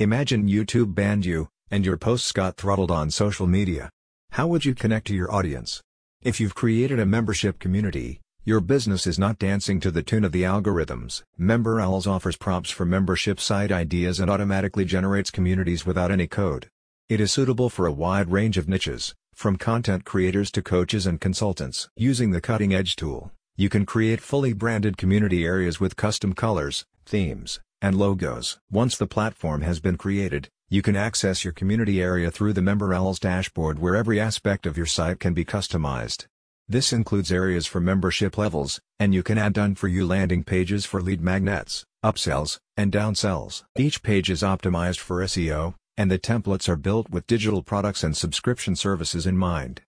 Imagine YouTube banned you, and your posts got throttled on social media. How would you connect to your audience? If you've created a membership community, your business is not dancing to the tune of the algorithms. MemberOwls offers prompts for membership site ideas and automatically generates communities without any code. It is suitable for a wide range of niches, from content creators to coaches and consultants. Using the Cutting Edge tool, you can create fully branded community areas with custom colors, themes, and logos. Once the platform has been created, you can access your community area through the member MemberOwls dashboard where every aspect of your site can be customized. This includes areas for membership levels, and you can add done-for-you landing pages for lead magnets, upsells, and downsells. Each page is optimized for SEO, and the templates are built with digital products and subscription services in mind.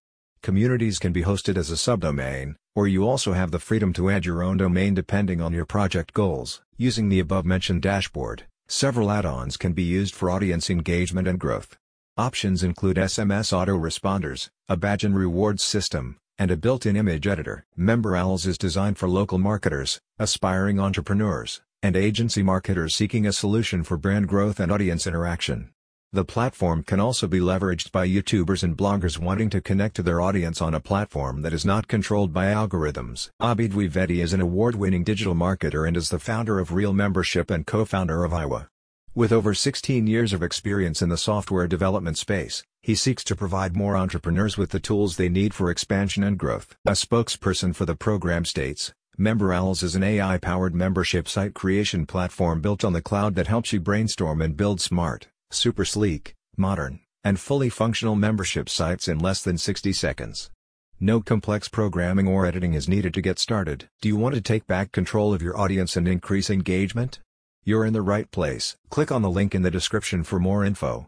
Communities can be hosted as a subdomain, or you also have the freedom to add your own domain depending on your project goals. Using the above-mentioned dashboard, several add-ons can be used for audience engagement and growth. Options include SMS autoresponders, a badge and rewards system, and a built-in image editor. MemberOwls is designed for local marketers, aspiring entrepreneurs, and agency marketers seeking a solution for brand growth and audience interaction. The platform can also be leveraged by YouTubers and bloggers wanting to connect to their audience on a platform that is not controlled by algorithms. Abhi Dwivedi is an award-winning digital marketer and is the founder of Real Membership and co-founder of Iowa. With over 16 years of experience in the software development space, he seeks to provide more entrepreneurs with the tools they need for expansion and growth. A spokesperson for the program states, MemberOwls is an AI-powered membership site creation platform built on the cloud that helps you brainstorm and build smart, super sleek, modern, and fully functional membership sites in less than 60 seconds. No complex programming or editing is needed to get started. Do you want to take back control of your audience and increase engagement? You're in the right place. Click on the link in the description for more info.